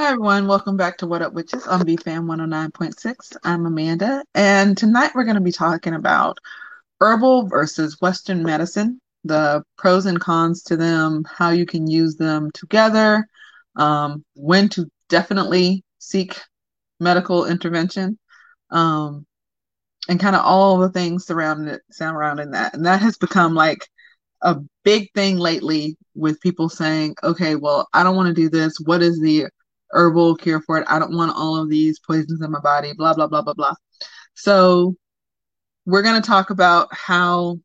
Hi, everyone. Welcome back to What Up Witches on BFAM 109.6. I'm Amanda, and tonight we're going to be talking about herbal versus Western medicine, the pros and cons to them, how you can use them together, um, when to definitely seek medical intervention, um, and kind of all the things surrounding it, surrounding that. And that has become like a big thing lately with people saying, okay, well, I don't want to do this. What is the herbal cure for it. I don't want all of these poisons in my body, blah, blah, blah, blah, blah. So we're going to talk about how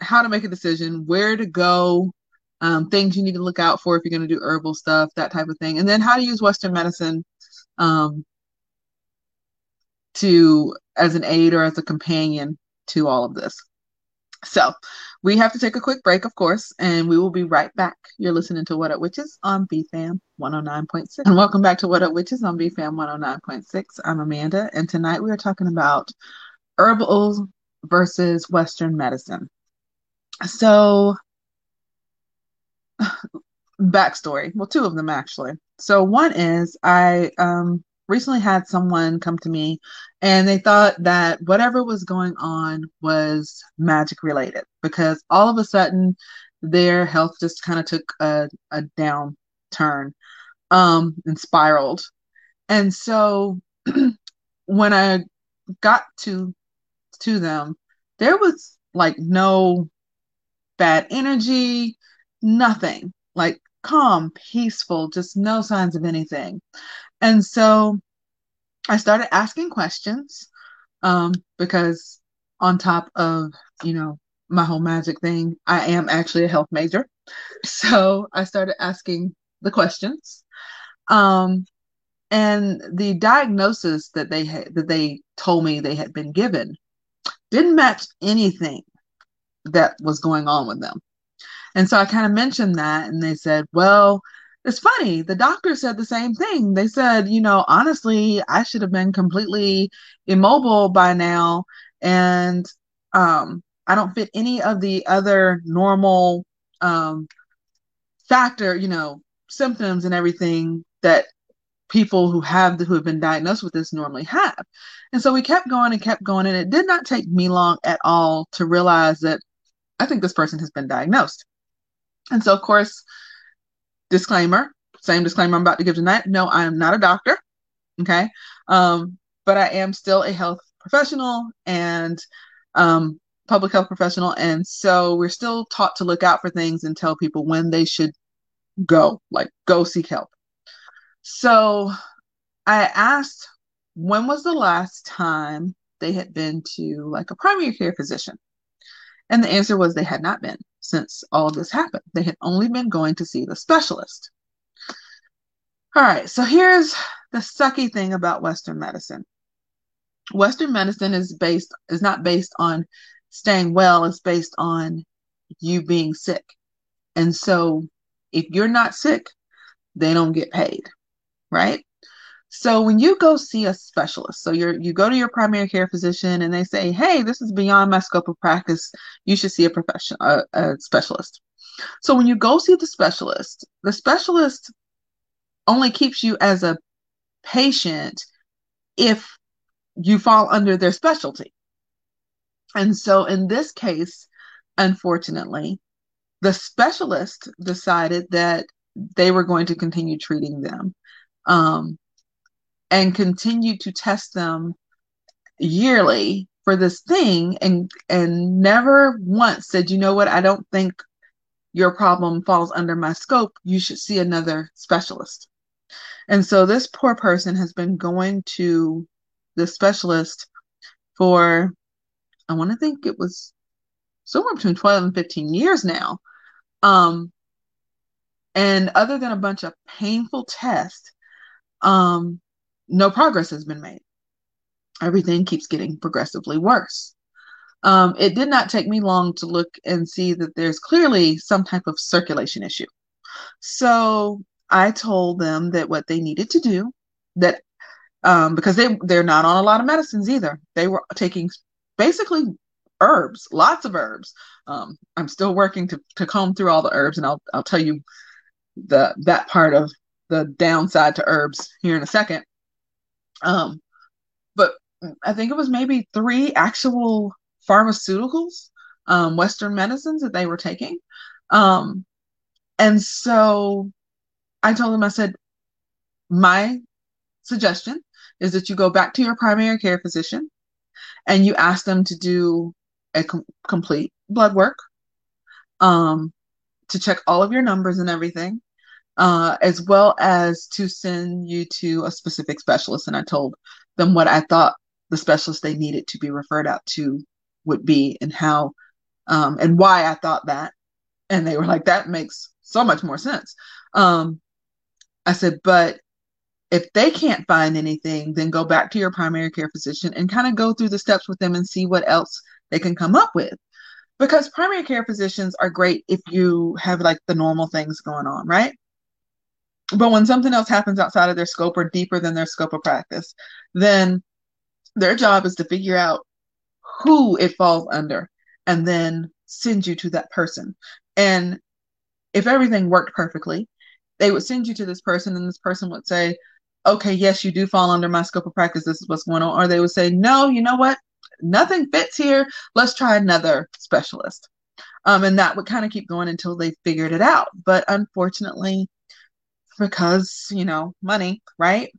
how to make a decision, where to go, um, things you need to look out for if you're going to do herbal stuff, that type of thing, and then how to use Western medicine um, to as an aid or as a companion to all of this. So we have to take a quick break, of course, and we will be right back. You're listening to What Up Witches on BFAM 109.6. And welcome back to What Up Witches on BFAM 109.6. I'm Amanda, and tonight we are talking about herbals versus Western medicine. So, backstory. Well, two of them actually. So, one is I um, recently had someone come to me and they thought that whatever was going on was magic related because all of a sudden their health just kind of took a, a downturn um, and spiraled. And so when I got to to them, there was like no bad energy, nothing. Like calm, peaceful, just no signs of anything. And so I started asking questions um, because, on top of, you know, my whole magic thing, I am actually a health major. So I started asking the questions. Um, and the diagnosis that they that they told me they had been given didn't match anything that was going on with them. And so I kind of mentioned that, and they said, well, it's funny. The doctor said the same thing. They said, you know, honestly, I should have been completely immobile by now. And um, I don't fit any of the other normal um, factor, you know, symptoms and everything that people who have who have been diagnosed with this normally have. And so we kept going and kept going, and it did not take me long at all to realize that I think this person has been diagnosed. And so, of course, disclaimer, same disclaimer I'm about to give tonight. No, I am not a doctor. Okay. Um, but I am still a health professional and um, public health professional. And so we're still taught to look out for things and tell people when they should go, like go seek help. So I asked when was the last time they had been to like a primary care physician? And the answer was they had not been since all this happened. They had only been going to see the specialist. All right, so here's the sucky thing about Western medicine. Western medicine is based is not based on staying well, it's based on you being sick. And so if you're not sick, they don't get paid, right? So when you go see a specialist, so you're you go to your primary care physician and they say, "Hey, this is beyond my scope of practice. You should see a professional, a, a specialist." So when you go see the specialist, the specialist only keeps you as a patient if you fall under their specialty. And so in this case, unfortunately, the specialist decided that they were going to continue treating them. Um, and continue to test them yearly for this thing. And and never once said you know what? I don't think your problem falls under my scope. You should see another specialist. And so this poor person has been going to the specialist for i want to think it was somewhere between 12 and 15 years now. Um and other than a bunch of painful tests um no progress has been made. Everything keeps getting progressively worse. Um, it did not take me long to look and see that there's clearly some type of circulation issue. So I told them that what they needed to do, that um, because they they're not on a lot of medicines either. They were taking basically herbs, lots of herbs. Um, I'm still working to to comb through all the herbs, and I'll I'll tell you the that part of the downside to herbs here in a second. Um, but I think it was maybe three actual pharmaceuticals, um, Western medicines that they were taking. Um, and so I told them, I said, my suggestion is that you go back to your primary care physician and you ask them to do a com- complete blood work um, to check all of your numbers and everything, uh, as well as to send you to a specific specialist. And I told them what I thought the specialist they needed to be referred out to would be and how um, and why I thought that. And they were like, that makes so much more sense. Um, I said, but if they can't find anything, then go back to your primary care physician and kind of go through the steps with them and see what else they can come up with. Because primary care physicians are great if you have like the normal things going on, right? But when something else happens outside of their scope or deeper than their scope of practice, then their job is to figure out who it falls under and then send you to that person. And if everything worked perfectly, they would send you to this person, and this person would say, Okay, yes, you do fall under my scope of practice. This is what's going on. Or they would say, No, you know what? Nothing fits here. Let's try another specialist. Um, and that would kind of keep going until they figured it out. But unfortunately, because, you know, money, right?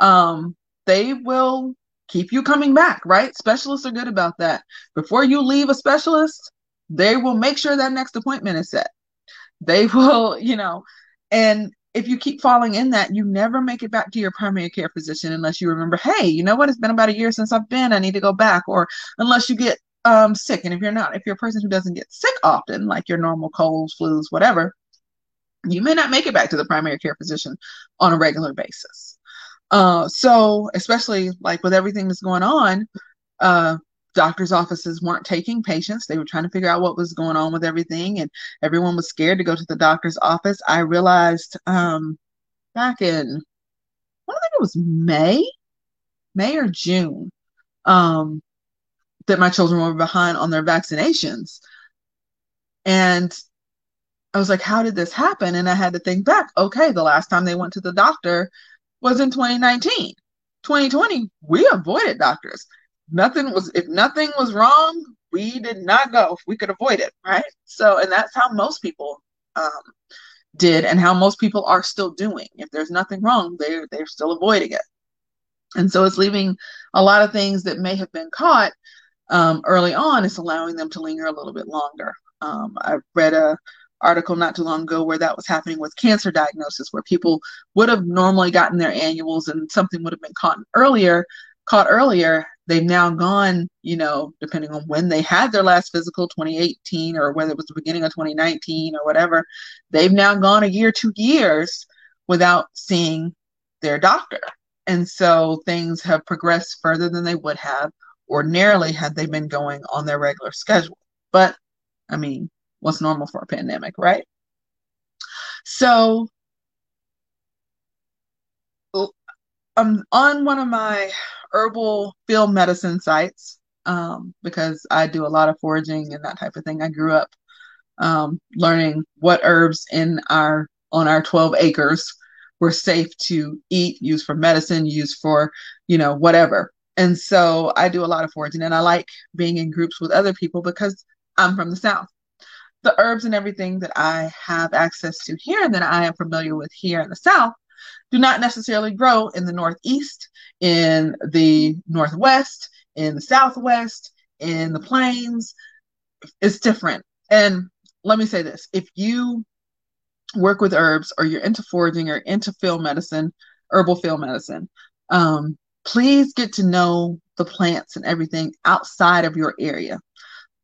Um, they will keep you coming back, right? Specialists are good about that. Before you leave a specialist, they will make sure that next appointment is set. They will, you know, and if you keep falling in that, you never make it back to your primary care physician unless you remember, hey, you know what? It's been about a year since I've been. I need to go back. Or unless you get um, sick. And if you're not, if you're a person who doesn't get sick often, like your normal colds, flus, whatever, you may not make it back to the primary care physician on a regular basis. Uh, so, especially like with everything that's going on, uh, doctors' offices weren't taking patients. They were trying to figure out what was going on with everything, and everyone was scared to go to the doctor's office. I realized um, back in, I don't think it was May, May or June, um, that my children were behind on their vaccinations. And I was like, how did this happen? And I had to think back, okay, the last time they went to the doctor was in 2019. 2020, we avoided doctors. Nothing was if nothing was wrong we did not go. We could avoid it right? So and that's how most people um, did and how most people are still doing. If there's nothing wrong they're they're still avoiding it. And so it's leaving a lot of things that may have been caught um, early on. It's allowing them to linger a little bit longer. Um, i read a article not too long ago where that was happening with cancer diagnosis where people would have normally gotten their annuals and something would have been caught earlier caught earlier they've now gone, you know, depending on when they had their last physical, 2018, or whether it was the beginning of 2019 or whatever, they've now gone a year, two years without seeing their doctor. And so things have progressed further than they would have ordinarily had they been going on their regular schedule. But I mean, what's normal for a pandemic, right? So I'm on one of my herbal field medicine sites um, because I do a lot of foraging and that type of thing. I grew up um, learning what herbs in our on our 12 acres were safe to eat, use for medicine, use for you know whatever. And so I do a lot of foraging, and I like being in groups with other people because I'm from the South. The herbs and everything that I have access to here and that I am familiar with here in the South do not necessarily grow in the Northeast, in the Northwest, in the Southwest, in the Plains. It's different. And let me say this if you work with herbs or you're into foraging or into field medicine, herbal field medicine, um, please get to know the plants and everything outside of your area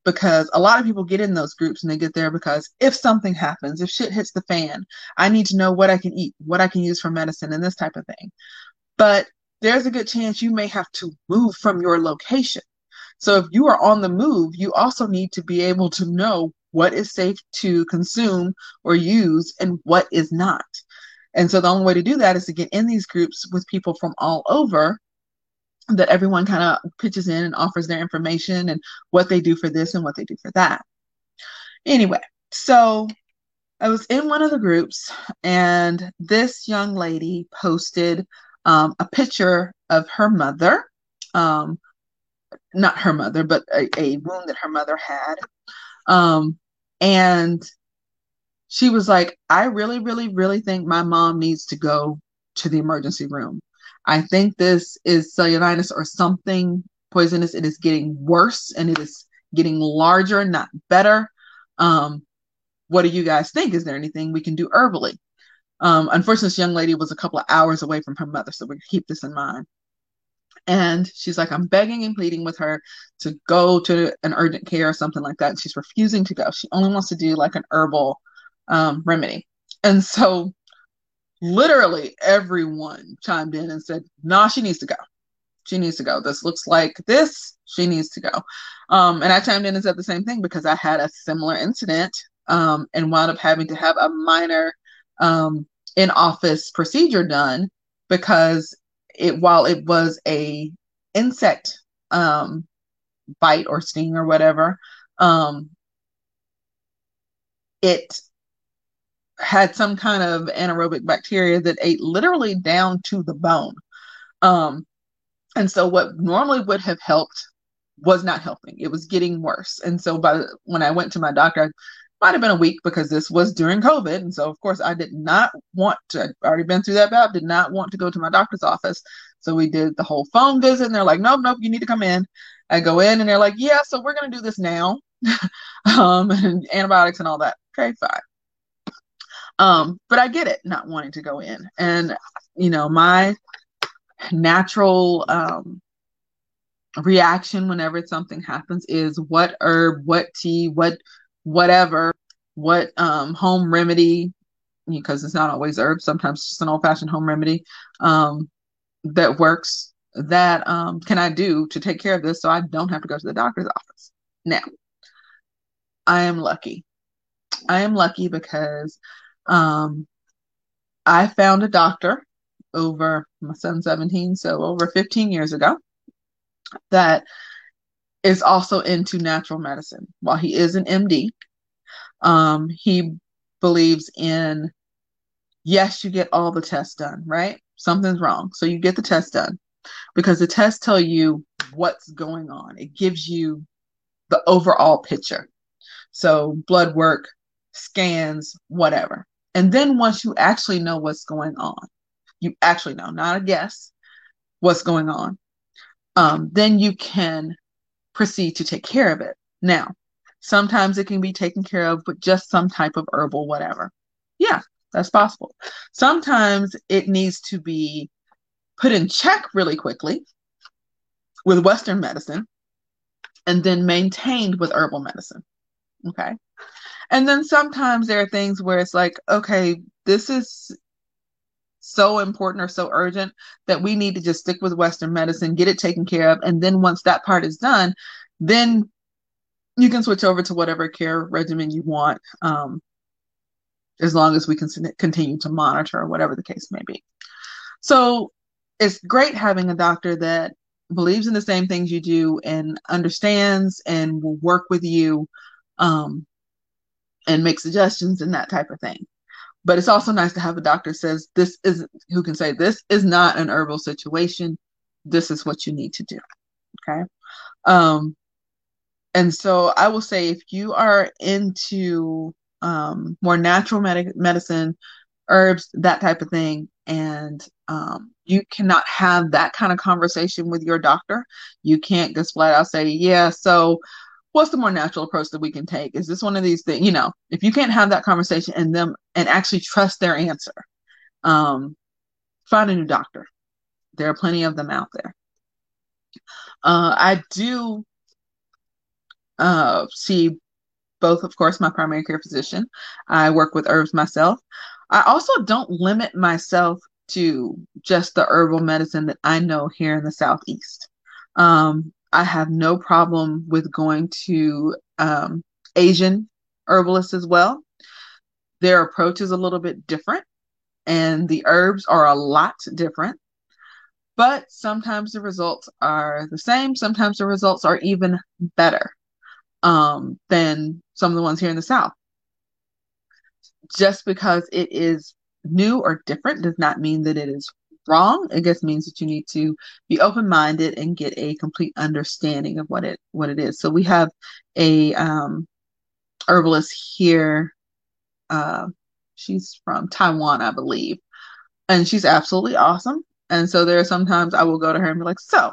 because a lot of people get in those groups and they get there because if something happens, if shit hits the fan, I need to know what I can eat, what I can use for medicine, and this type of thing. But there's a good chance you may have to move from your location. So if you are on the move, you also need to be able to know what is safe to consume or use and what is not. And so the only way to do that is to get in these groups with people from all over that everyone kind of pitches in and offers their information and what they do for this and what they do for that. Anyway, so I was in one of the groups, and this young lady posted um, a picture of her mother, um, not her mother, but a, a, wound that her mother had. Um, and she was like, I really, really, really think my mom needs to go to the emergency room. I think this is cellulitis or something poisonous. It is getting worse and it is getting larger, not better. Um, what do you guys think? Is there anything we can do herbally? Um, unfortunately, this young lady was a couple of hours away from her mother, so we keep this in mind. And she's like, I'm begging and pleading with her to go to an urgent care or something like that. And she's refusing to go. She only wants to do like an herbal um, remedy. And so, literally, everyone chimed in and said, Nah, she needs to go. She needs to go. This looks like this. She needs to go. Um, and I chimed in and said the same thing because I had a similar incident um, and wound up having to have a minor um, in office procedure done because it while it was a insect um, bite or sting or whatever, um, it had some kind of anaerobic bacteria that ate literally down to the bone. Um, and so what normally would have helped was not helping. It was getting worse. And so by when I went to my doctor, might have been a week because this was during COVID. And so, of course, I did not want to, I'd already been through that bout, did not want to go to my doctor's office. So we did the whole phone visit and they're like, nope, nope, you need to come in. I go in and they're like, yeah, so we're to do this now. um, and antibiotics and all that. Okay, fine. Um, but I get it not wanting to go in. And, you know, my natural um, reaction whenever something happens is what herb, what tea, what whatever, what um, home remedy, because it's not always herb, sometimes it's just an old fashioned home remedy um, that works that um, can I do to take care of this so I don't have to go to the doctor's office. Now, I am lucky. I am lucky because um, I found a doctor over my son's 17, so over 15 years ago, that is also into natural medicine. While he is an MD, um, he believes in yes, you get all the tests done, right? Something's wrong. So you get the test done because the tests tell you what's going on. It gives you the overall picture. So blood work, scans, whatever. And then once you actually know what's going on, you actually know, not a guess, what's going on, um, then you can proceed to take care of it. Now, sometimes it can be taken care of with just some type of herbal whatever. Yeah, that's possible. Sometimes it needs to be put in check really quickly with Western medicine and then maintained with herbal medicine. Okay. And then sometimes there are things where it's like, okay, this is so important or so urgent that we need to just stick with Western medicine, get it taken care of. And then once that part is done, then you can switch over to whatever care regimen you want, um, as long as we can continue to monitor or whatever the case may be. So it's great having a doctor that believes in the same things you do and understands and will work with you um, and make suggestions and that type of thing. But it's also nice to have a doctor says this is who can say this is not an herbal situation. This is what you need to do. Okay. Um, and so I will say if you are into um, more natural med- medicine, herbs, that type of thing, and um, you cannot have that kind of conversation with your doctor. You can't just flat out say, yeah, so what's the more natural approach that we can take? Is this one of these things? You know, if you can't have that conversation and them and actually trust their answer, um, find a new doctor. There are plenty of them out there. Uh, I do uh, see both, of course, my primary care physician. I work with herbs myself. I also don't limit myself to just the herbal medicine that I know here in the Southeast. Um, I have no problem with going to um, Asian herbalists as well. Their approach is a little bit different, and the herbs are a lot different. But sometimes the results are the same. Sometimes the results are even better um, than some of the ones here in the South. just because it is new or different does not mean that it is wrong. It just means that you need to be open minded and get a complete understanding of what it what it is. So we have a um, herbalist here. Uh, she's from Taiwan, I believe, and she's absolutely awesome. And so there are sometimes I will go to her and be like, "So,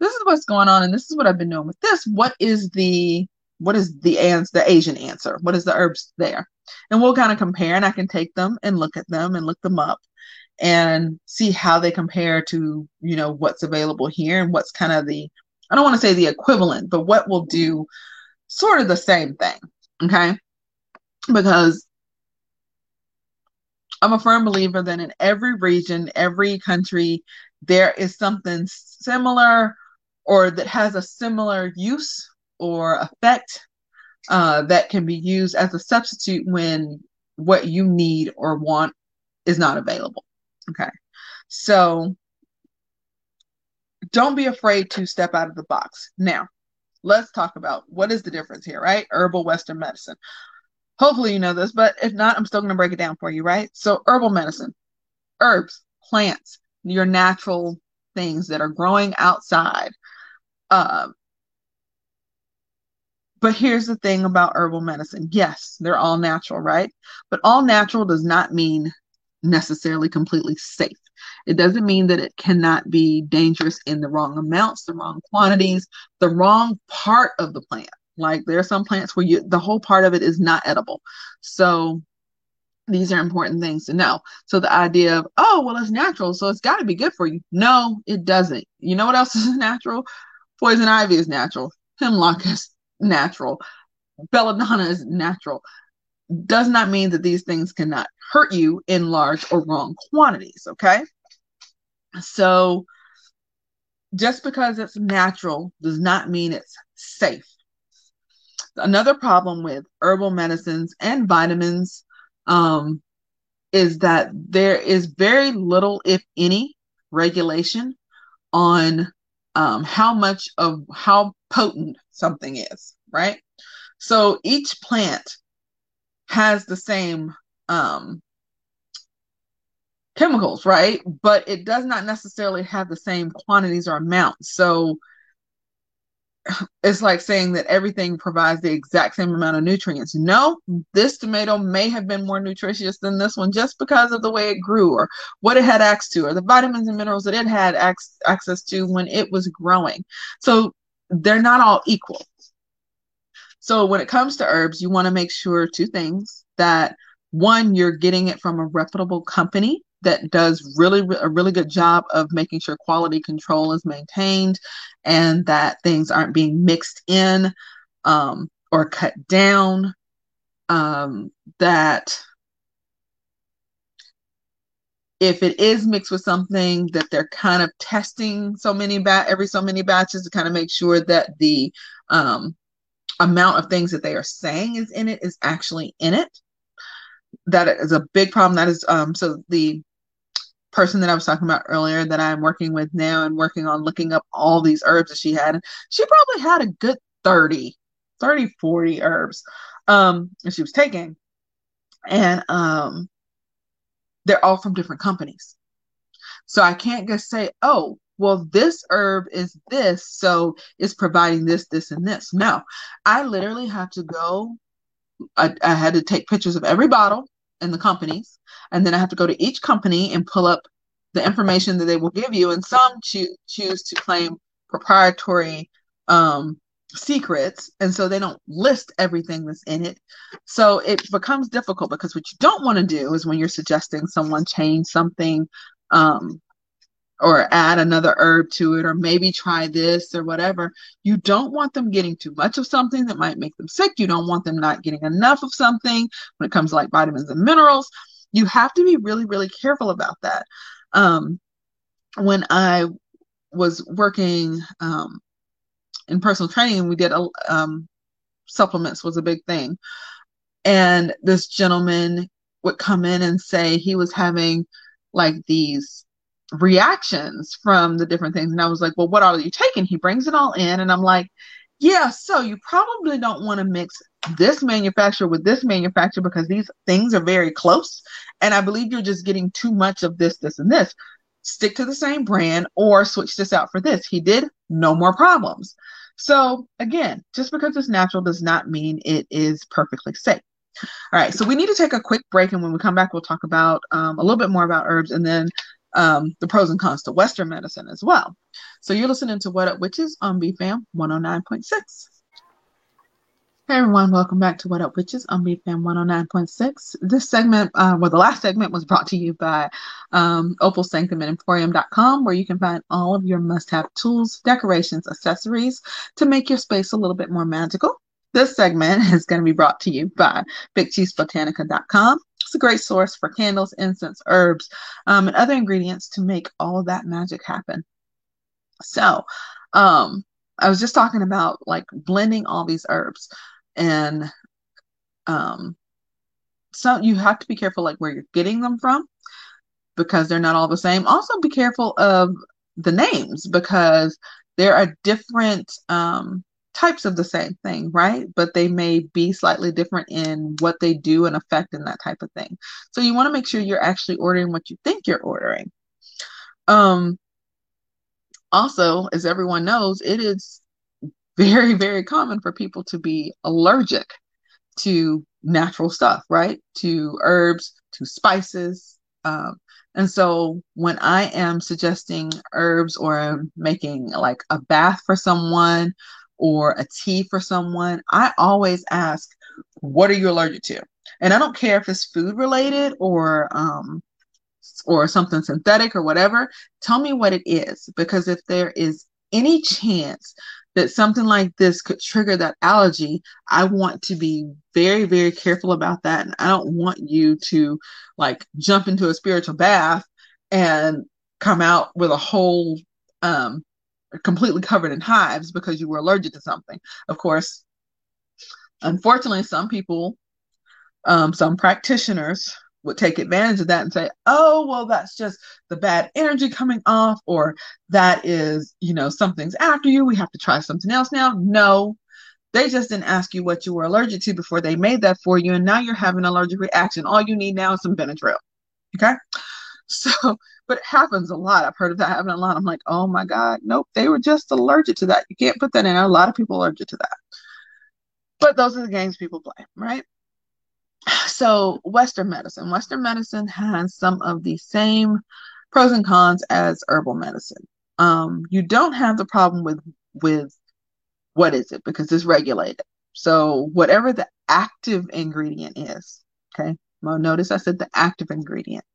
this is what's going on, and this is what I've been doing with this. What is the what is the ans the Asian answer? What is the herbs there?" And we'll kind of compare, and I can take them and look at them and look them up and see how they compare to you know what's available here and what's kind of the I don't want to say the equivalent, but what will do sort of the same thing. Okay. Because I'm a firm believer that in every region, every country, there is something similar or that has a similar use or effect uh, that can be used as a substitute when what you need or want is not available. Okay. So don't be afraid to step out of the box. Now, let's talk about what is the difference here, right? Herbal Western medicine. Hopefully, you know this, but if not, I'm still going to break it down for you, right? So, herbal medicine, herbs, plants, your natural things that are growing outside. Um, but here's the thing about herbal medicine yes, they're all natural, right? But all natural does not mean necessarily completely safe. It doesn't mean that it cannot be dangerous in the wrong amounts, the wrong quantities, the wrong part of the plant. Like there are some plants where you the whole part of it is not edible. So these are important things to know. So the idea of, oh, well, it's natural, so it's got to be good for you. No, it doesn't. You know what else is natural? Poison ivy is natural. Hemlock is natural. Belladonna is natural does not mean that these things cannot hurt you in large or wrong quantities. Okay. So just because it's natural does not mean it's safe. Another problem with herbal medicines and vitamins um, is that there is very little, if any, regulation on um, how much of how potent something is, right? So each plant has the same um, chemicals, right? But it does not necessarily have the same quantities or amounts. So it's like saying that everything provides the exact same amount of nutrients. No, this tomato may have been more nutritious than this one just because of the way it grew or what it had access to or the vitamins and minerals that it had access to when it was growing. So they're not all equal. So when it comes to herbs, you want to make sure two things that one, you're getting it from a reputable company that does really a really good job of making sure quality control is maintained and that things aren't being mixed in um, or cut down um, that if it is mixed with something that they're kind of testing so many bat every so many batches to kind of make sure that the um, amount of things that they are saying is in it is actually in it. That is a big problem. That is um so the person that I was talking about earlier that I'm working with now and working on looking up all these herbs that she had. She probably had a good 30, 30, 40 herbs um that she was taking. And um they're all from different companies. So I can't just say, oh, well, this herb is this, so it's providing this, this, and this. No, I literally have to go. I, I had to take pictures of every bottle and the companies, and then I have to go to each company and pull up the information that they will give you. And some cho- choose to claim proprietary um, secrets, and so they don't list everything that's in it. So it becomes difficult because what you don't want to do is when you're suggesting someone change something um, or add another herb to it or maybe try this or whatever. You don't want them getting too much of something that might make them sick. You don't want them not getting enough of something when it comes to like vitamins and minerals. You have to be really, really careful about that. Um, when I was working um, in personal training, and we did a, um, supplements was a big thing. And this gentleman would come in and say he was having like these reactions from the different things. And I was like, well, what are you taking? He brings it all in. And I'm like, yeah, so you probably don't want to mix this manufacturer with this manufacturer because these things are very close. And I believe you're just getting too much of this, this, and this. Stick to the same brand or switch this out for this. He did, no more problems. So, again, just because it's natural does not mean it is perfectly safe. All right, so we need to take a quick break, and when we come back, we'll talk about um, a little bit more about herbs and then um, the pros and cons to Western medicine as well. So you're listening to What Up Witches on BFAM 109.6. Hey everyone, welcome back to What Up Witches on BFAM 109.6. This segment, uh, well, the last segment was brought to you by um, Opal Sanctum and Emporium.com, where you can find all of your must have tools, decorations, accessories to make your space a little bit more magical. This segment is going to be brought to you by BigChiefsBotanica.com. It's a great source for candles, incense, herbs, um, and other ingredients to make all that magic happen. So, um, I was just talking about like blending all these herbs and um so you have to be careful like where you're getting them from because they're not all the same also be careful of the names because there are different um types of the same thing right but they may be slightly different in what they do and affect in that type of thing so you want to make sure you're actually ordering what you think you're ordering um also as everyone knows it is very, very common for people to be allergic to natural stuff, right? To herbs, to spices. Um, and so when I am suggesting herbs or I'm making like a bath for someone or a tea for someone, I always ask, what are you allergic to? And I don't care if it's food related or um, or something synthetic or whatever. Tell me what it is because if there is any chance that something like this could trigger that allergy, I want to be very, very careful about that. And I don't want you to like jump into a spiritual bath and come out with a whole, um, completely covered in hives because you were allergic to something. Of course, unfortunately, some people, um, some practitioners would take advantage of that and say, oh, well, that's just the bad energy coming off, or that is, you know, something's after you. We have to try something else now. No, they just didn't ask you what you were allergic to before they made that for you. And now you're having an allergic reaction. All you need now is some Benadryl. Okay. So, but it happens a lot. I've heard of that happening a lot. I'm like, oh my God, nope, they were just allergic to that. You can't put that in. A lot of people allergic to that. But those are the games people play, right? so Western medicine. Western medicine has some of the same pros and cons as herbal medicine. Um, you don't have the problem with with what is it because it's regulated. So whatever the active ingredient is, okay. Notice I said the active ingredient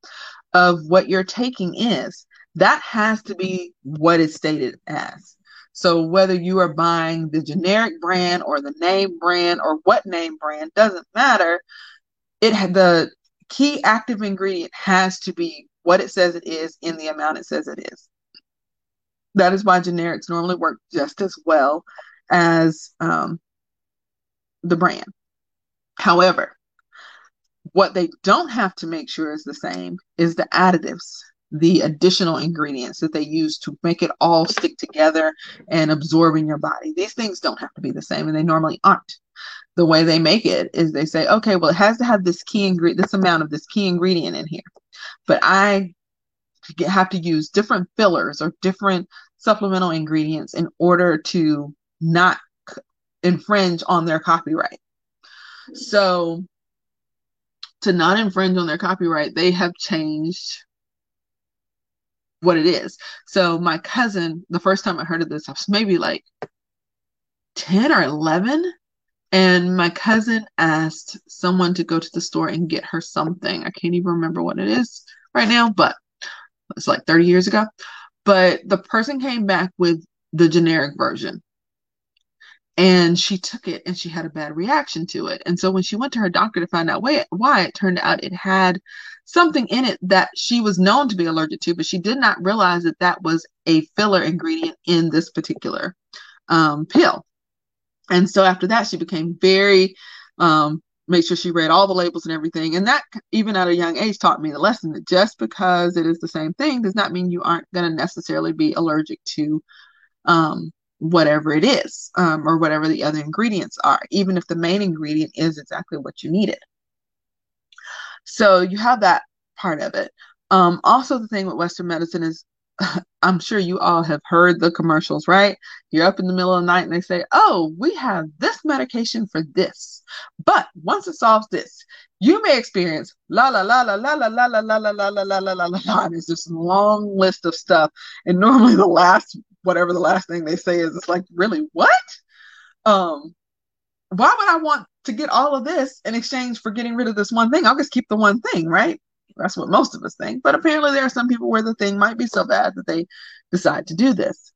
of what you're taking is that has to be what is stated as. So whether you are buying the generic brand or the name brand or what name brand doesn't matter it the key active ingredient has to be what it says it is in the amount it says it is. That is why generics normally work just as well as um, the brand. However, what they don't have to make sure is the same is the additives, the additional ingredients that they use to make it all stick together and absorb in your body. These things don't have to be the same, and they normally aren't the way they make it is they say, okay, well, it has to have this key ingredient, this amount of this key ingredient in here. But I have to use different fillers or different supplemental ingredients in order to not infringe on their copyright. So, to not infringe on their copyright, they have changed what it is. So, my cousin, the first time I heard of this, I was maybe like 10 or 11 and my cousin asked someone to go to the store and get her something. I can't even remember what it is right now, but it's like 30 years ago. But the person came back with the generic version. And she took it and she had a bad reaction to it. And so when she went to her doctor to find out why, it turned out it had something in it that she was known to be allergic to, but she did not realize that that was a filler ingredient in this particular um, pill. And so after that, she became very, um, made sure she read all the labels and everything. And that, even at a young age, taught me the lesson that just because it is the same thing does not mean you aren't going to necessarily be allergic to um, whatever it is um, or whatever the other ingredients are, even if the main ingredient is exactly what you needed. So you have that part of it. Um, also, the thing with Western medicine is I'm sure you all have heard the commercials, right? You're up in the middle of the night and they say, Oh, we have this medication for this. But once it solves this, you may experience la la la la la la la la la la la la la la la la la. And it's just a long list of stuff. And normally the last, whatever the last thing they say is, it's like, really, what? Um, why would I want to get all of this in exchange for getting rid of this one thing? I'll just keep the one thing, right? That's what most of us think. But apparently, there are some people where the thing might be so bad that they decide to do this.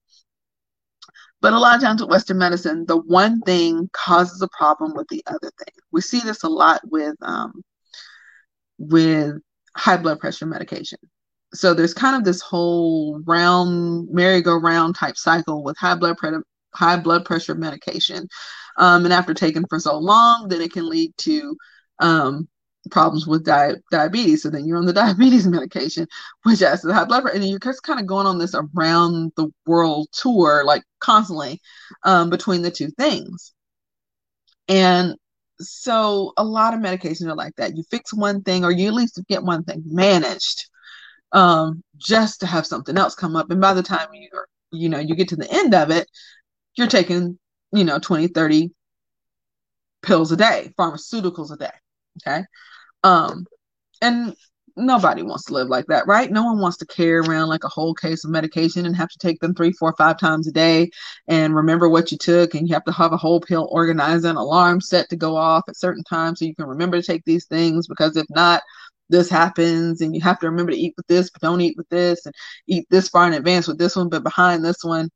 But a lot of times with Western medicine, the one thing causes a problem with the other thing. We see this a lot with um, with high blood pressure medication. So there's kind of this whole round merry-go-round type cycle with high blood pressure high blood pressure medication. Um, and after taking for so long, then it can lead to um, problems with di- diabetes. So then you're on the diabetes medication, which has the high blood pressure, and you're just kind of going on this around the world tour, like constantly um, between the two things. And so a lot of medications are like that. You fix one thing, or you at least get one thing managed, um, just to have something else come up. And by the time you you know you get to the end of it, you're taking you know 20, 30 pills a day, pharmaceuticals a day. Okay. Um, and nobody wants to live like that, right? No one wants to carry around like a whole case of medication and have to take them three, four, five times a day and remember what you took. And you have to have a whole pill organized and alarm set to go off at certain times so you can remember to take these things because if not, this happens and you have to remember to eat with this, but don't eat with this and eat this far in advance with this one, but behind this one.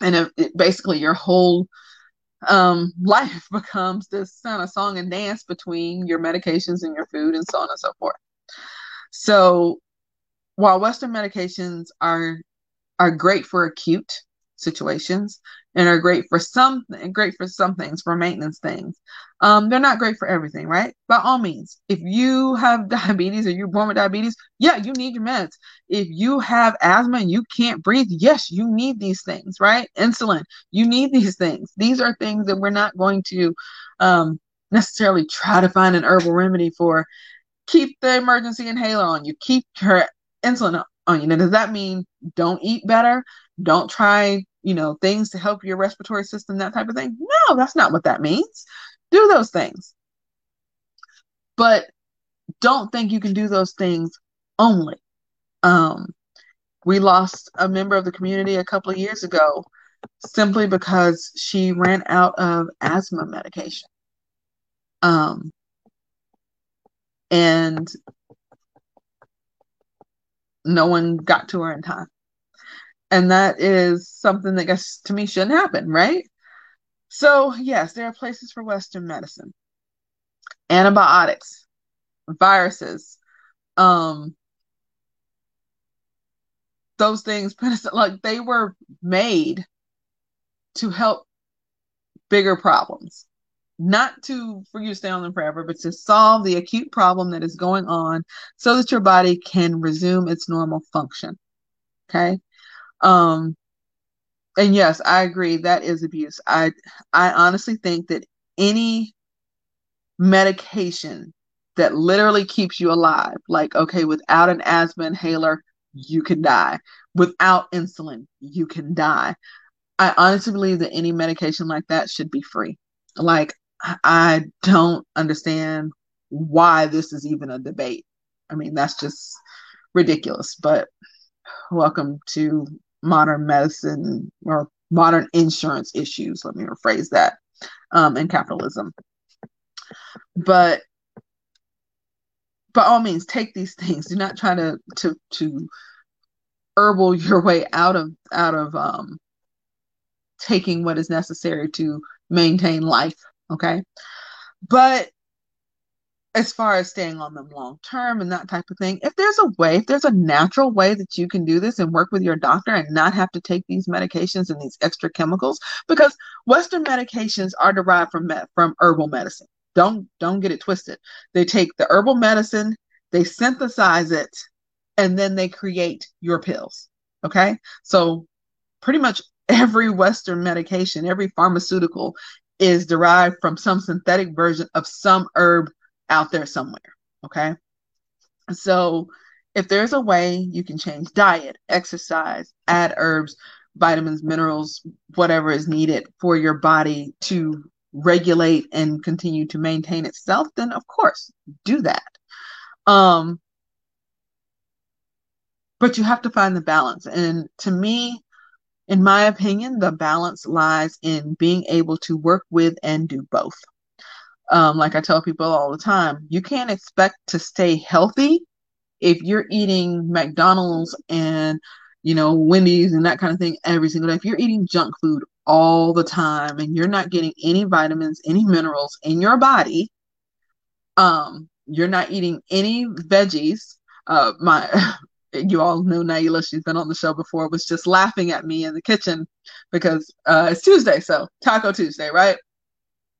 And it, it basically your whole um, life becomes this kind of song and dance between your medications and your food and so on and so forth. So while Western medications are are great for acute situations and are great for some great for some things for maintenance things. Um they're not great for everything right? By all means. If you have diabetes or you're born with diabetes yeah you need your meds. If you have asthma and you can't breathe yes you need these things right? Insulin. You need these things. These are things that we're not going to um necessarily try to find an herbal remedy for. Keep the emergency inhaler on you. Keep your insulin on you. Now does that mean don't eat better? Don't try you know, things to help your respiratory system, that type of thing. No, that's not what that means. Do those things. But don't think you can do those things only. Um, we lost a member of the community a couple of years ago simply because she ran out of asthma medication. Um, and no one got to her in time. And that is something that guess to me shouldn't happen, right? So, yes, there are places for Western medicine. Antibiotics, viruses, um, those things, like they were made to help bigger problems, not to for you to stay on them forever, but to solve the acute problem that is going on so that your body can resume its normal function. Okay. Um, and yes, I agree that is abuse. I I honestly think that any medication that literally keeps you alive, like okay, without an asthma inhaler, you can die. Without insulin, you can die. I honestly believe that any medication like that should be free. Like I don't understand why this is even a debate. I mean, that's just ridiculous, but welcome to modern medicine or modern insurance issues. Let me rephrase that um, in capitalism. But by all means, take these things. Do not try to to to herbal your way out of out of um, taking what is necessary to maintain life. Okay, but as far as staying on them long term and that type of thing. If there's a way, if there's a natural way that you can do this and work with your doctor and not have to take these medications and these extra chemicals, because Western medications are derived from from herbal medicine. Don't don't get it twisted. They take the herbal medicine, they synthesize it, and then they create your pills. Okay, so pretty much every Western medication, every pharmaceutical is derived from some synthetic version of some herb out there somewhere. Okay. So if there's a way you can change diet, exercise, add herbs, vitamins, minerals, whatever is needed for your body to regulate and continue to maintain itself, then of course do that. Um, but you have to find the balance. And to me, in my opinion, the balance lies in being able to work with and do both. Um, like I tell people all the time, you can't expect to stay healthy if you're eating McDonald's and you know Wendy's and that kind of thing every single day. If you're eating junk food all the time and you're not getting any vitamins, any minerals in your body, um, you're not eating any veggies. Uh, my you all know Naila, she's been on the show before, was just laughing at me in the kitchen because uh, it's Tuesday, so Taco Tuesday, right?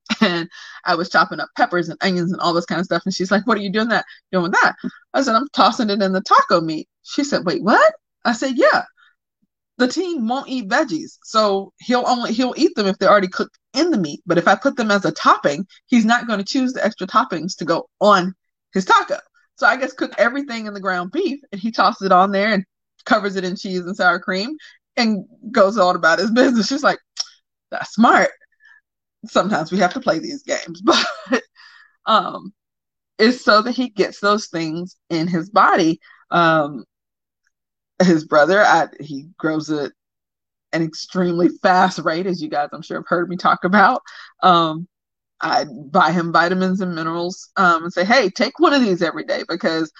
And I was chopping up peppers and onions and all this kind of stuff. And she's like, What are you doing that? Doing that? I said, I'm tossing it in the taco meat. She said, Wait, what? I said, Yeah. The team won't eat veggies. So he'll only he'll eat them if they're already cooked in the meat. But if I put them as a topping, he's not going to choose the extra toppings to go on his taco. So I guess cook everything in the ground beef and he tosses it on there and covers it in cheese and sour cream and goes on about his business. She's like, that's smart. Sometimes we have to play these games, but um it's so that he gets those things in his body. Um his brother, I, he grows at an extremely fast rate, as you guys I'm sure have heard me talk about. Um, I buy him vitamins and minerals um, and say, hey, take one of these every day because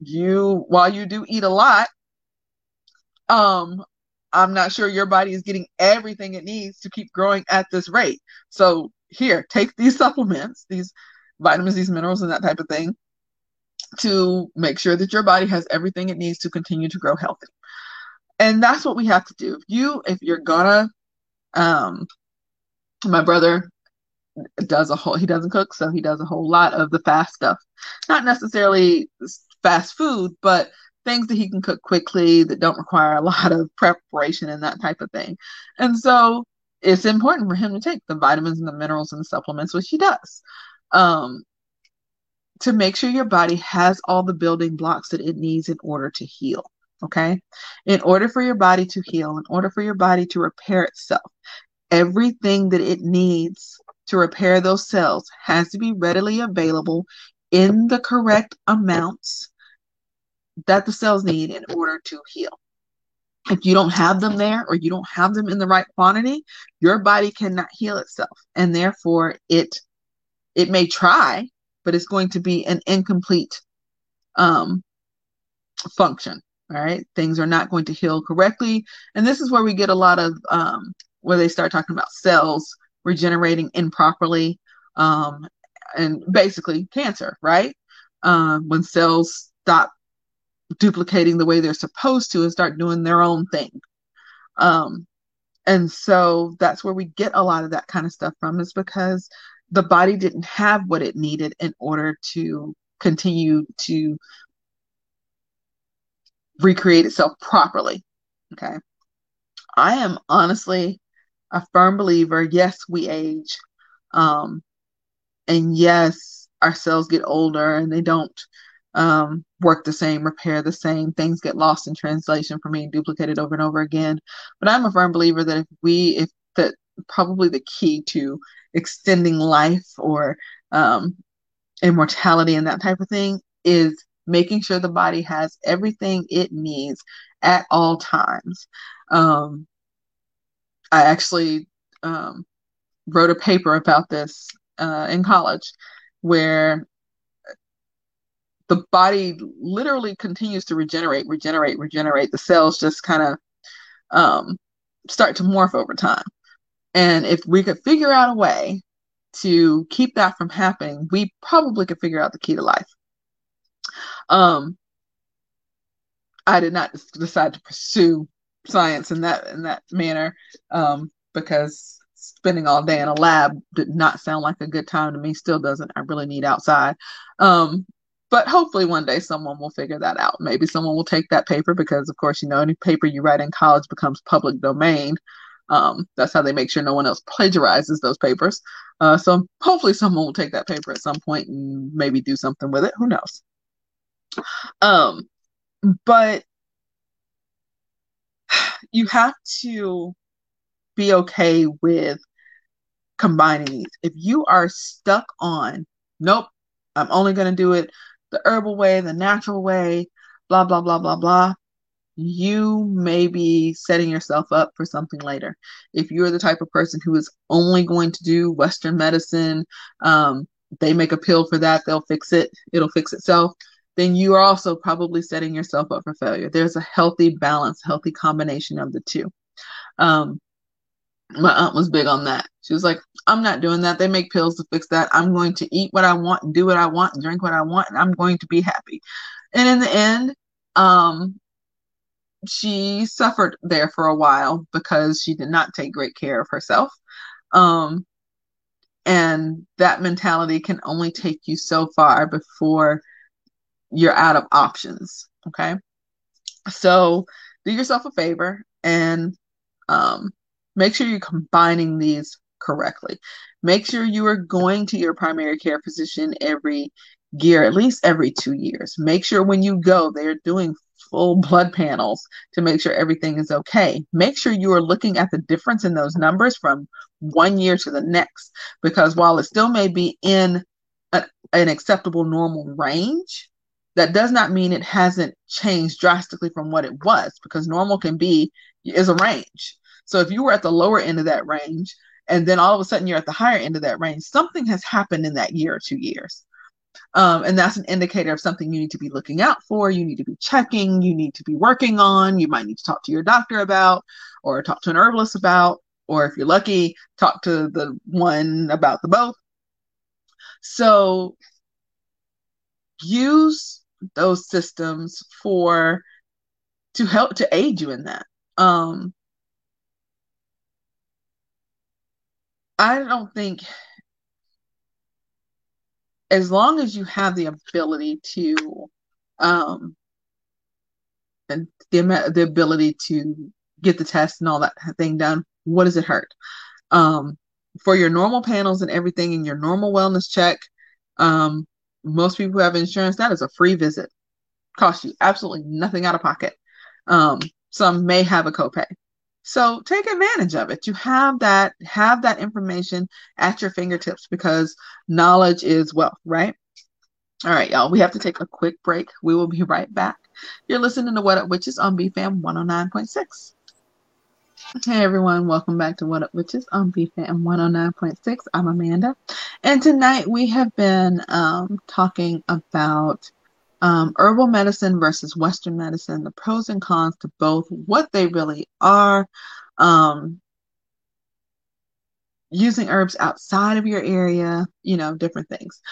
you, while you do eat a lot, um, I'm not sure your body is getting everything it needs to keep growing at this rate. So here, take these supplements, these vitamins, these minerals, and that type of thing to make sure that your body has everything it needs to continue to grow healthy. And that's what we have to do. If you, if you're gonna, um, my brother does a whole he doesn't cook so he does a whole lot of the fast stuff not necessarily fast food but things that he can cook quickly that don't require a lot of preparation and that type of thing. And so it's important for him to take the vitamins and the minerals and supplements which he does um, to make sure your body has all the building blocks that it needs in order to heal okay? In order for your body to heal in order for your body to repair itself everything that it needs to repair those cells has to be readily available in the correct amounts that the cells need in order to heal. If you don't have them there or you don't have them in the right quantity, your body cannot heal itself. And therefore it it may try, but it's going to be an incomplete um, function. All right. Things are not going to heal correctly. And this is where we get a lot of um, where they start talking about cells regenerating improperly, um, and basically cancer, right? Um, when cells stop duplicating the way they're supposed to and start doing their own thing. Um, and so that's where we get a lot of that kind of stuff from, is because the body didn't have what it needed in order to continue to recreate itself properly. Okay. I am honestly a firm believer yes we age um, and yes our cells get older and they don't um, work the same repair the same things get lost in translation from being duplicated over and over again. But i'm a firm believer that if we if that probably the key to extending life or um, immortality and that type of thing is making sure the body has everything it needs at all times. Um, I actually um, wrote a paper about this uh, in college where the body literally continues to regenerate, regenerate, regenerate. The cells just kind of um, start to morph over time. And if we could figure out a way to keep that from happening, we probably could figure out the key to life. Um, I did not decide to pursue science in that in that manner um, because spending all day in a lab did not sound like a good time to me still doesn't i really need outside um, but hopefully one day someone will figure that out maybe someone will take that paper because of course you know any paper you write in college becomes public domain Um, that's how they make sure no one else plagiarizes those papers. Uh, so hopefully someone will take that paper at some point and maybe do something with it. Who knows? Um, but you have to be okay with combining these. If you are stuck on, nope, I'm only going to do it the herbal way, the natural way, blah, blah, blah, blah, blah, you may be setting yourself up for something later. If you're the type of person who is only going to do Western medicine, um, they make a pill for that, they'll fix it, it'll fix itself, then you are also probably setting yourself up for failure. There's a healthy balance, healthy combination of the two. Um, my aunt was big on that. She was like, I'm not doing that. They make pills to fix that. I'm going to eat what I want do what I want drink what I want, and I'm going to be happy. And in the end, um, she suffered there for a while because she did not take great care of herself. Um, and that mentality can only take you so far before you're out of options. Okay. So do yourself a favor and um, make sure you're combining these correctly. Make sure you are going to your primary care physician every year, at least every two years. Make sure when you go, they're doing full blood panels to make sure everything is okay. Make sure you are looking at the difference in those numbers from one year to the next, because while it still may be in a, an acceptable normal range, that does not mean it hasn't changed drastically from what it was, because normal can be is a range. So if you were at the lower end of that range, and then all of a sudden you're at the higher end of that range, something has happened in that year or two years. Um, and that's an indicator of something you need to be looking out for. You need to be checking. You need to be working on. You might need to talk to your doctor about, or talk to an herbalist about, or if you're lucky, talk to the one about the both. So use those systems for to help to aid you in that. Um, I don't think as long as you have the ability to um and the the ability to get the test and all that thing done what does it hurt? Um for your normal panels and everything in your normal wellness check um most people who have insurance that is a free visit. Cost you absolutely nothing out of pocket. Um some may have a copay so take advantage of it. You have that have that information at your fingertips because knowledge is wealth, right? All right, y'all. We have to take a quick break. We will be right back. You're listening to What Up Witches on BFAM 109.6. Hey everyone, welcome back to What Up Witches on BFAM 109.6. I'm Amanda, and tonight we have been um, talking about um, herbal medicine versus Western medicine, the pros and cons to both, what they really are, um, using herbs outside of your area, you know, different things.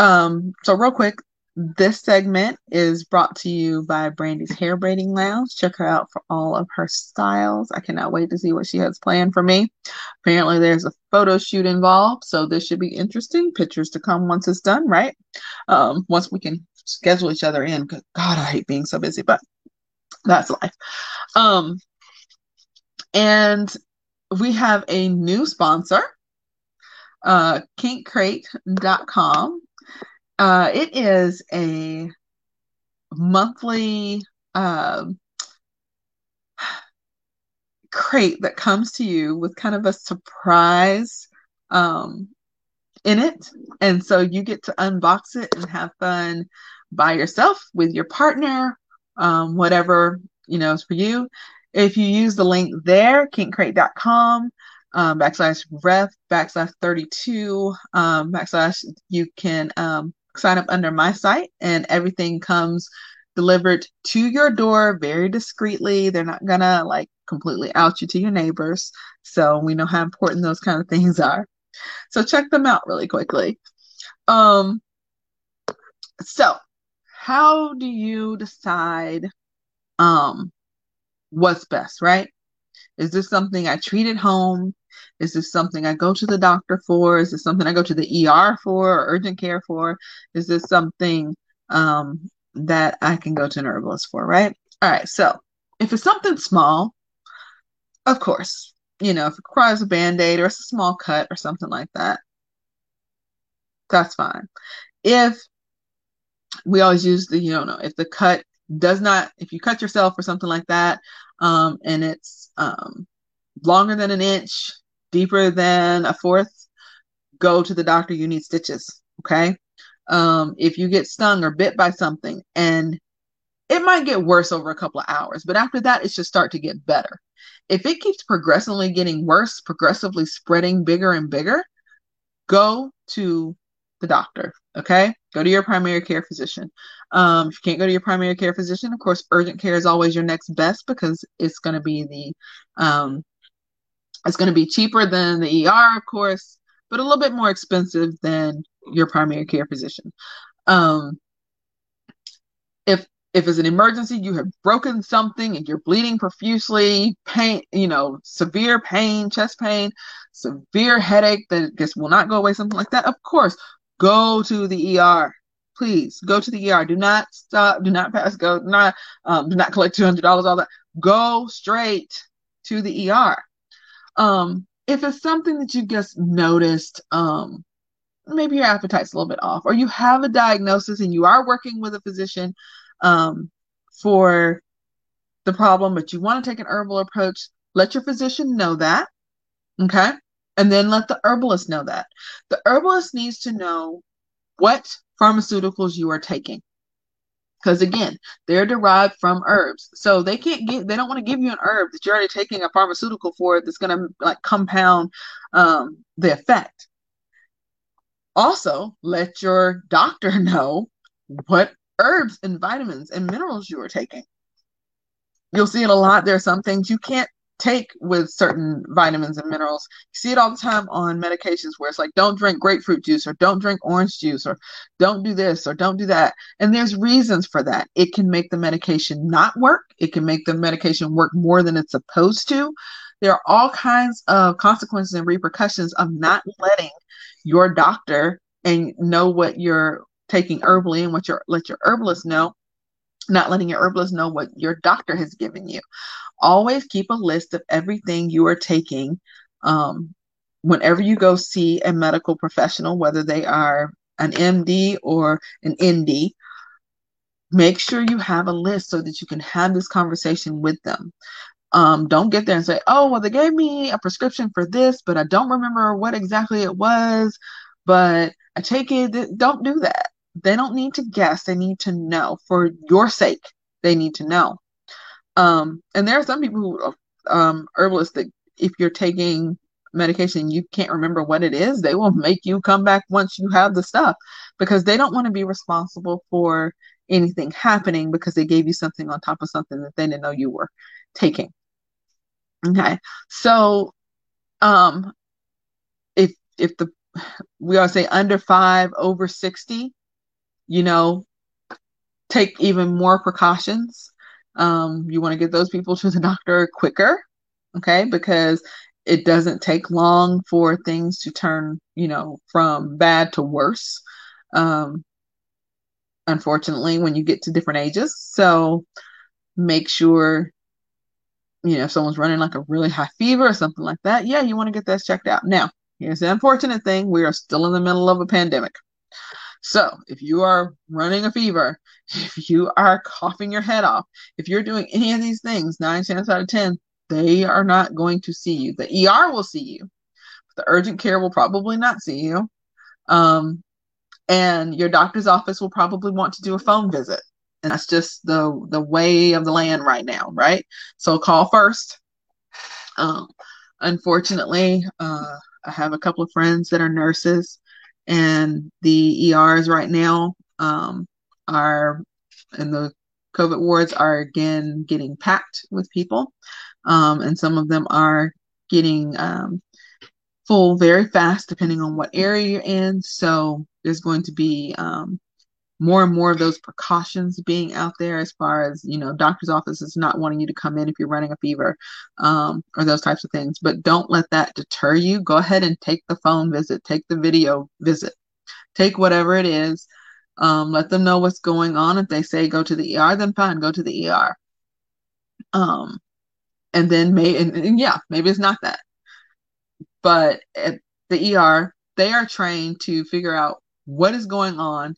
Um, so, real quick, this segment is brought to you by Brandy's Hair Braiding Lounge. Check her out for all of her styles. I cannot wait to see what she has planned for me. Apparently, there's a photo shoot involved, so this should be interesting. Pictures to come once it's done, right? Um, once we can schedule each other in. God, I hate being so busy, but that's life. Um, and we have a new sponsor, uh, kinkcrate.com. Uh, it is a monthly uh, crate that comes to you with kind of a surprise um, in it. And so you get to unbox it and have fun by yourself, with your partner, um, whatever you know is for you. If you use the link there, kinkcrate.com um, backslash ref backslash 32 um, backslash, you can um, sign up under my site and everything comes delivered to your door very discreetly. They're not gonna like completely out you to your neighbors. So we know how important those kind of things are. So check them out really quickly. Um, so how do you decide um what's best, right? Is this something I treat at home? Is this something I go to the doctor for? Is this something I go to the ER for or urgent care for? Is this something um, that I can go to an herbalist for, right? All right, so if it's something small, of course, you know, if it requires a band-aid or it's a small cut or something like that, that's fine. If we always use the, you don't know, if the cut does not, if you cut yourself or something like that, um, and it's um, longer than an inch, deeper than a fourth, go to the doctor. You need stitches. Okay. Um, if you get stung or bit by something, and it might get worse over a couple of hours, but after that, it should start to get better. If it keeps progressively getting worse, progressively spreading bigger and bigger, go to the doctor. Okay. Go to your primary care physician. Um, if you can't go to your primary care physician, of course, urgent care is always your next best because it's going to be the, um, it's going to be cheaper than the ER, of course, but a little bit more expensive than your primary care physician. Um, if if it's an emergency, you have broken something and you're bleeding profusely, pain, you know, severe pain, chest pain, severe headache that just will not go away, something like that, of course, go to the ER. Please go to the ER. Do not stop. Do not pass go. Do Not um, do not collect two hundred dollars. All that. Go straight to the ER. Um, if it's something that you just noticed, um, maybe your appetite's a little bit off, or you have a diagnosis and you are working with a physician um, for the problem, but you want to take an herbal approach, let your physician know that. Okay. And then let the herbalist know that. The herbalist needs to know what pharmaceuticals you are taking. Because again, they're derived from herbs. So they can't give they don't want to give you an herb that you're already taking a pharmaceutical for that's gonna like compound um, the effect. Also, let your doctor know what herbs and vitamins and minerals you are taking. You'll see it a lot. There are some things you can't take with certain vitamins and minerals. You see it all the time on medications where it's like, don't drink grapefruit juice or don't drink orange juice or don't do this or don't do that. And there's reasons for that. It can make the medication not work, it can make the medication work more than it's supposed to. There are all kinds of consequences and repercussions of not letting your doctor and know what you're taking herbally and what your let your herbalist know not letting your herbalist know what your doctor has given you. Always keep a list of everything you are taking um, whenever you go see a medical professional, whether they are an MD or an ND. Make sure you have a list so that you can have this conversation with them. Um, don't get there and say, oh, well, they gave me a prescription for this, but I don't remember what exactly it was. But I take it, don't do that they don't need to guess they need to know. For your sake they need to know. Um and there are some people who um herbalists that if you're taking medication you can't remember what it is they will make you come back once you have the stuff because they don't want to be responsible for anything happening because they gave you something on top of something that they didn't know you were taking. Okay so um if if the we all say under five over 60 you know, take even more precautions. Um, you want to get those people to the doctor quicker, okay? Because it doesn't take long for things to turn, you know, from bad to worse. Um, unfortunately, when you get to different ages. So make sure, you know, if someone's running like a really high fever or something like that, yeah, you want to get that checked out. Now, here's the unfortunate thing we are still in the middle of a pandemic. So, if you are running a fever, if you are coughing your head off, if you're doing any of these things, nine chances out of 10, they are not going to see you. The ER will see you, the urgent care will probably not see you. Um, and your doctor's office will probably want to do a phone visit. And that's just the the way of the land right now, right? So call first. Um, unfortunately, uh, I have a couple of friends that are nurses and the ERs right now um, are and the COVID wards are again getting packed with people, um, and some of them are getting um, full very fast depending on what area you're in. So there's going to be um, more and more of those precautions being out there as far as you know doctor's offices not wanting you to come in if you're running a fever um, or those types of things. But don't let that deter you. Go ahead and take the phone visit take the video visit take whatever it is um, let them know what's going on. If they say go to the er then fine go to the er um, and then may and, and yeah maybe it's not that. But at the ER, they are trained to figure out what is going on,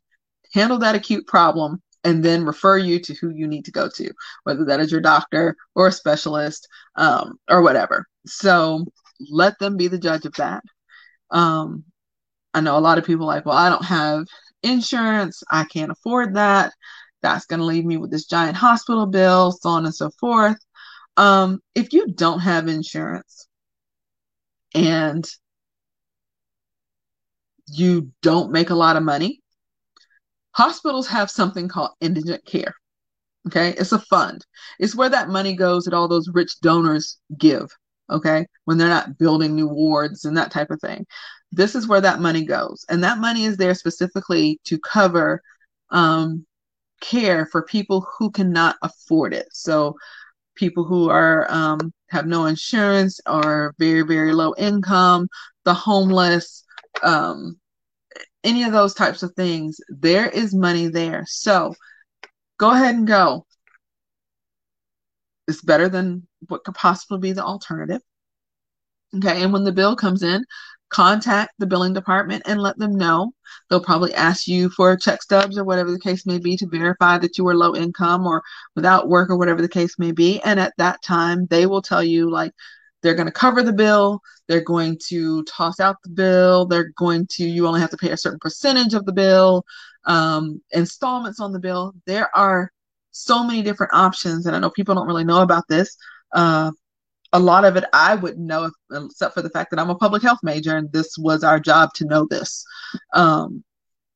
handle that acute problem, and then refer you to who you need to go to, whether that is your doctor or a specialist um, or whatever. So let them be the judge of that. Um, I know a lot of people like, well, I don't have insurance, I can't afford that. That's going to leave me with this giant hospital bill, so on and so forth. Um, if you don't have insurance and you don't make a lot of money, hospitals have something called indigent care. Okay, it's a fund. It's where that money goes that all those rich donors give. Okay, when they're not building new wards and that type of thing. This is where that money goes. And that money is there specifically to cover um, care for people who cannot afford it. So, people who are um, have no insurance or very, very low income, the homeless, um, any of those types of things, there is money there. So go ahead and go. It's better than what could possibly be the alternative. Okay, and when the bill comes in, contact the billing department and let them know. They'll probably ask you for check stubs or whatever the case may be to verify that you are low income or without work or whatever the case may be. And at that time, they will tell you, like, they're going to cover the bill. They're going to toss out the bill. They're going to, you only have to pay a certain percentage of the bill, um, installments on the bill. There are so many different options. And I know people don't really know about this. Uh, a lot of it I wouldn't know if, except for the fact that I'm a public health major and this was our job to know this, um,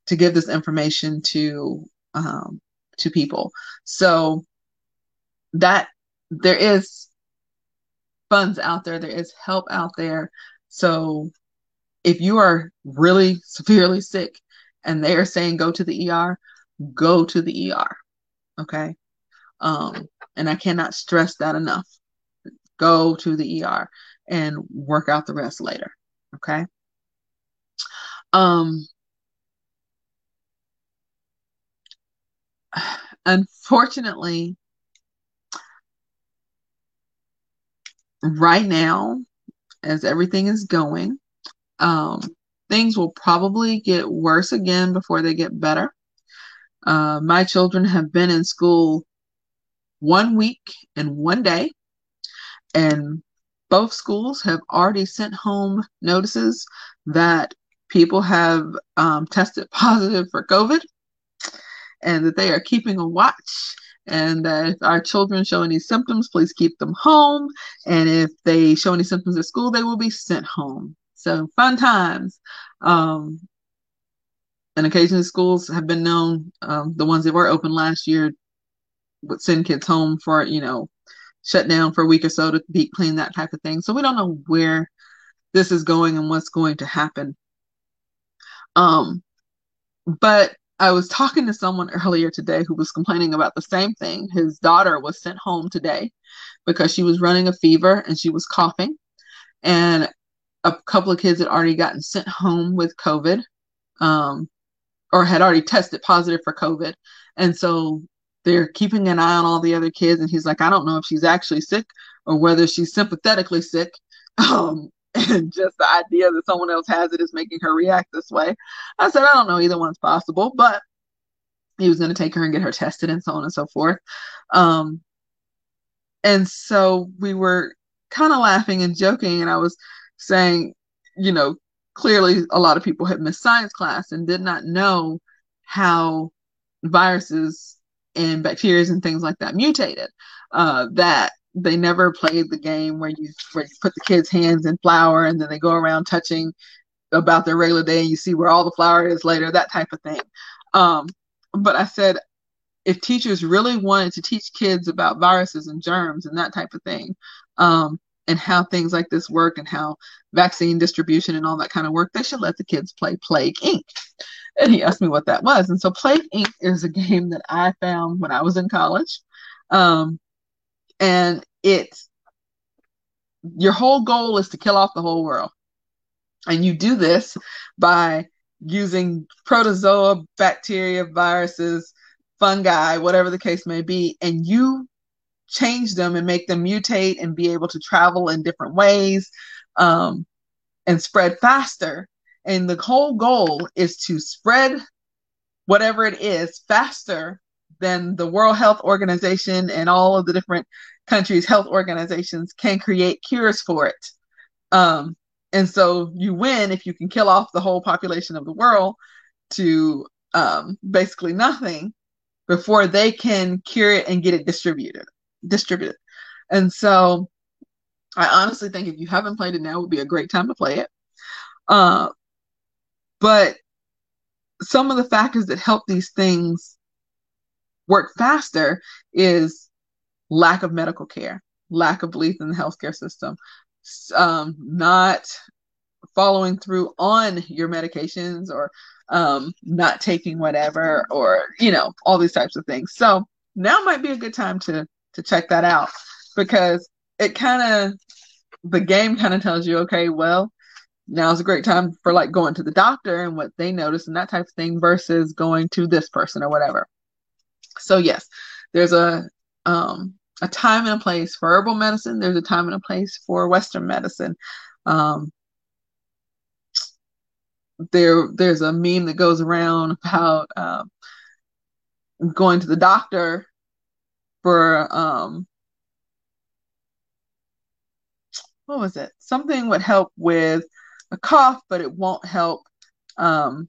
to give this information to um, to people. So that there is funds out there. There is help out there. So if you are really severely sick and they are saying go to the ER, go to the ER. Okay. Um, and I cannot stress that enough. Go to the ER and work out the rest later. Okay. Um, unfortunately, right now, as everything is going, um, things will probably get worse again before they get better. Uh, my children have been in school one week and one day, and both schools have already sent home notices that people have um, tested positive for COVID and that they are keeping a watch and that if our children show any symptoms, please keep them home. And if they show any symptoms at school, they will be sent home. So fun times. Um, and occasionally schools have been known, um, the ones that were open last year would send kids home for, you know, shut down for a week or so to deep clean, that type of thing. So we don't know where this is going and what's going to happen. Um, but I was talking to someone earlier today who was complaining about the same thing. His daughter was sent home today because she was running a fever and she was coughing. And a couple of kids had already gotten sent home with COVID um, or had already tested positive for COVID. And so they're keeping an eye on all the other kids. And he's like, I don't know if she's actually sick or whether she's sympathetically sick. Um, and just the idea that someone else has it is making her react this way. I said, I don't know, either one's possible, but he was going to take her and get her tested and so on and so forth. Um, and so we were kind of laughing and joking, and I was saying, you know, clearly a lot of people had missed science class and did not know how viruses and bacteria and things like that mutated. Uh, that they never played the game where you where you put the kids' hands in flour and then they go around touching about their regular day and you see where all the flour is later, that type of thing. Um, but I said if teachers really wanted to teach kids about viruses and germs and that type of thing, um, and how things like this work and how vaccine distribution and all that kind of work, they should let the kids play Plague Inc. And he asked me what that was. And so Plague Inc. is a game that I found when I was in college. Um, and it's your whole goal is to kill off the whole world. And you do this by using protozoa, bacteria, viruses, fungi, whatever the case may be, and you change them and make them mutate and be able to travel in different ways. Um, and spread faster. And the whole goal is to spread whatever it is faster than the World Health Organization and all of the different countries' health organizations can create cures for it. Um, and so you win if you can kill off the whole population of the world to um, basically nothing before they can cure it and get it distributed. Distributed. And so I honestly think if you haven't played it now would be a great time to play it. Uh, but some of the factors that help these things work faster is lack of medical care, lack of belief in the healthcare system, um, not following through on your medications or um, not taking whatever or you know all these types of things. So now might be a good time to to check that out because it kind of the game kind of tells you okay well now's a great time for like going to the doctor and what they notice and that type of thing versus going to this person or whatever so yes there's a um a time and a place for herbal medicine. There's a time and a place for western medicine. Um there there's a meme that goes around about um, going to the doctor for um what was it? Something would help with a cough but it won't help um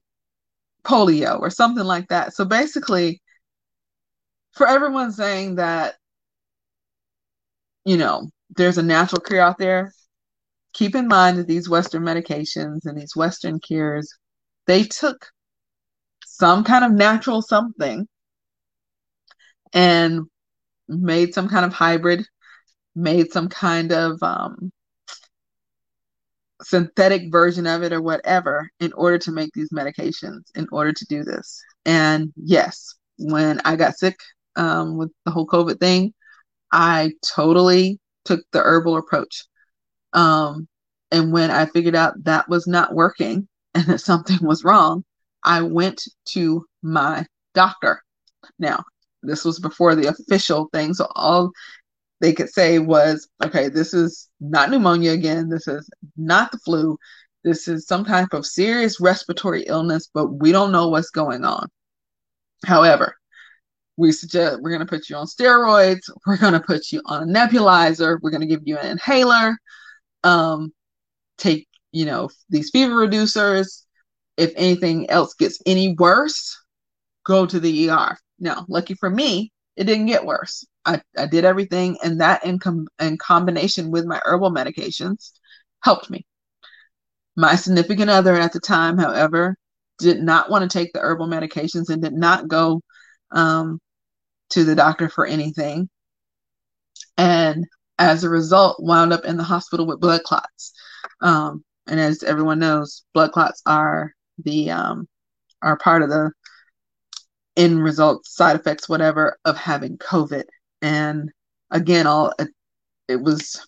polio or something like that. So basically for everyone saying that you know there's a natural cure out there keep in mind that these Western medications and these Western cures, they took some kind of natural something and made some kind of hybrid, made some kind of um, synthetic version of it or whatever in order to make these medications, in order to do this. And yes, when I got sick um, with the whole COVID thing, I totally took the herbal approach. Um, and when I figured out that was not working and that something was wrong, I went to my doctor. Now, this was before the official thing. So all they could say was, okay, this is not pneumonia again. This is not the flu. This is some type of serious respiratory illness, but we don't know what's going on. However, we suggest we're going to put you on steroids. We're going to put you on a nebulizer. We're going to give you an inhaler um, take, you know, these fever reducers. If anything else gets any worse, go to the ER. Now, lucky for me, it didn't get worse. I, I did everything, and that in, com- in combination with my herbal medications helped me. My significant other at the time, however, did not want to take the herbal medications and did not go um, to the doctor for anything. And as a result, wound up in the hospital with blood clots. Um, and as everyone knows, blood clots are the um, are part of the end results, side effects, whatever, of having COVID. And again, all it, it was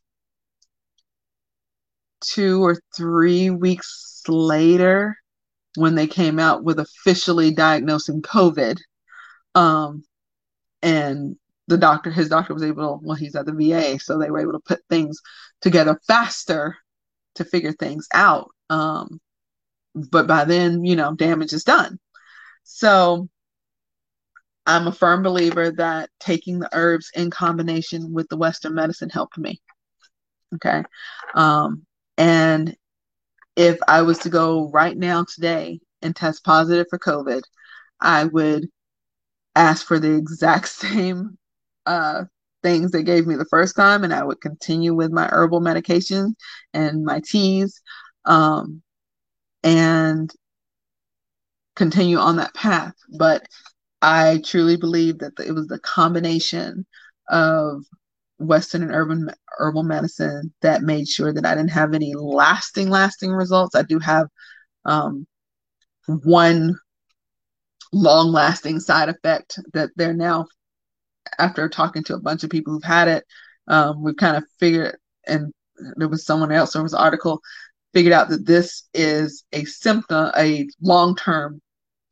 two or three weeks later when they came out with officially diagnosing COVID. Um, and the doctor, his doctor was able, to, well, he's at the VA, so they were able to put things together faster to figure things out. Um, but by then, you know, damage is done. So I'm a firm believer that taking the herbs in combination with the Western medicine helped me. Okay. Um, and if I was to go right now today and test positive for COVID, I would ask for the exact same uh, things they gave me the first time, and I would continue with my herbal medications and my teas, um, and continue on that path. But I truly believe that it was the combination of Western and urban herbal medicine that made sure that I didn't have any lasting, lasting results. I do have um, one long lasting side effect that they're now after talking to a bunch of people who've had it, um, we've kind of figured, and there was someone else, there was an article, figured out that this is a symptom, a long term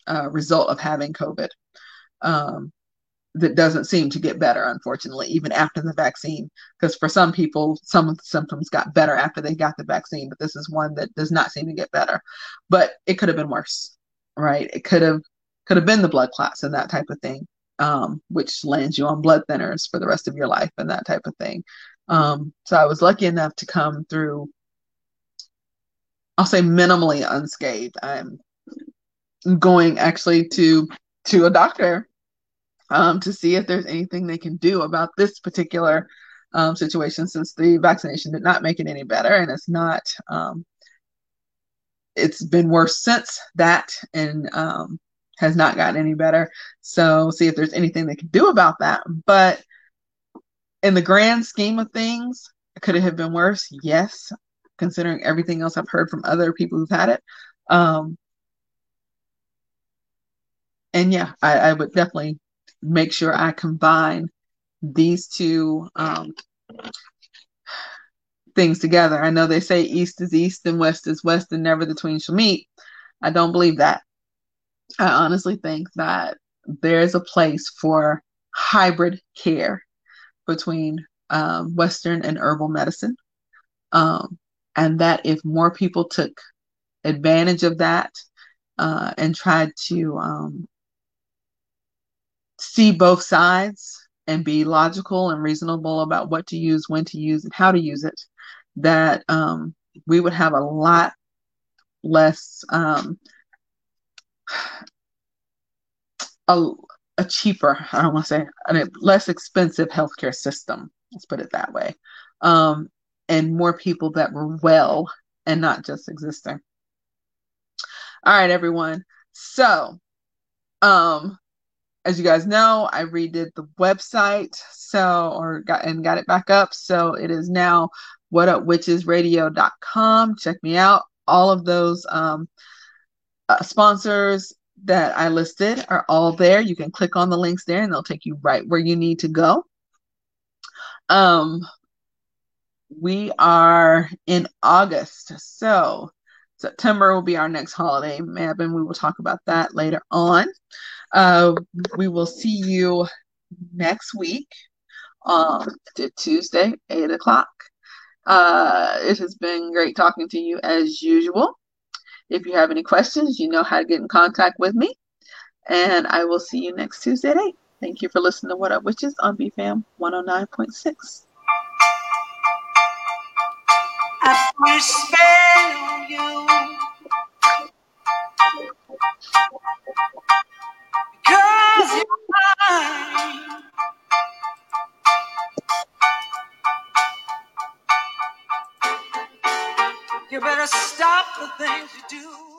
uh, result of having COVID. Um, that doesn't seem to get better, unfortunately, even after the vaccine. Because for some people, some of the symptoms got better after they got the vaccine, but this is one that does not seem to get better. But it could have been worse, right? It could have could have been the blood clots and that type of thing, um, which lands you on blood thinners for the rest of your life and that type of thing. Um, so I was lucky enough to come through. I'll say minimally unscathed. I'm going actually to to a doctor um, to see if there's anything they can do about this particular um, situation since the vaccination did not make it any better and it's not um, it's been worse since that and um, has not gotten any better so see if there's anything they can do about that but in the grand scheme of things could it have been worse yes considering everything else i've heard from other people who've had it um, and yeah I, I would definitely make sure I combine these two um, things together. I know they say east is east and west is west and never the twain shall meet. I don't believe that. I honestly think that there's a place for hybrid care between um, Western and herbal medicine. Um, and that if more people took advantage of that uh, and tried to um, see both sides and be logical and reasonable about what to use, when to use, and how to use it, that um, we would have a lot less um, a, a cheaper, I don't want to say, a less expensive healthcare system. Let's put it that way. Um, and more people that were well and not just existing. All right, everyone. So, um, as you guys know, I redid the website so or got and got it back up. So it is now whatupwitchesradio.com. Check me out. All of those um, uh, sponsors that I listed are all there. You can click on the links there and they'll take you right where you need to go. Um, we are in August. So September will be our next holiday Mabon, and we will talk about that later on. Uh, we will see you next week on Tuesday, 8 o'clock. Uh, it has been great talking to you as usual. If you have any questions, you know how to get in contact with me. And I will see you next Tuesday at 8. Thank you for listening to What Up Witches on BFAM 109.6. I put spell on you. Cause you're mine. You better stop the things you do.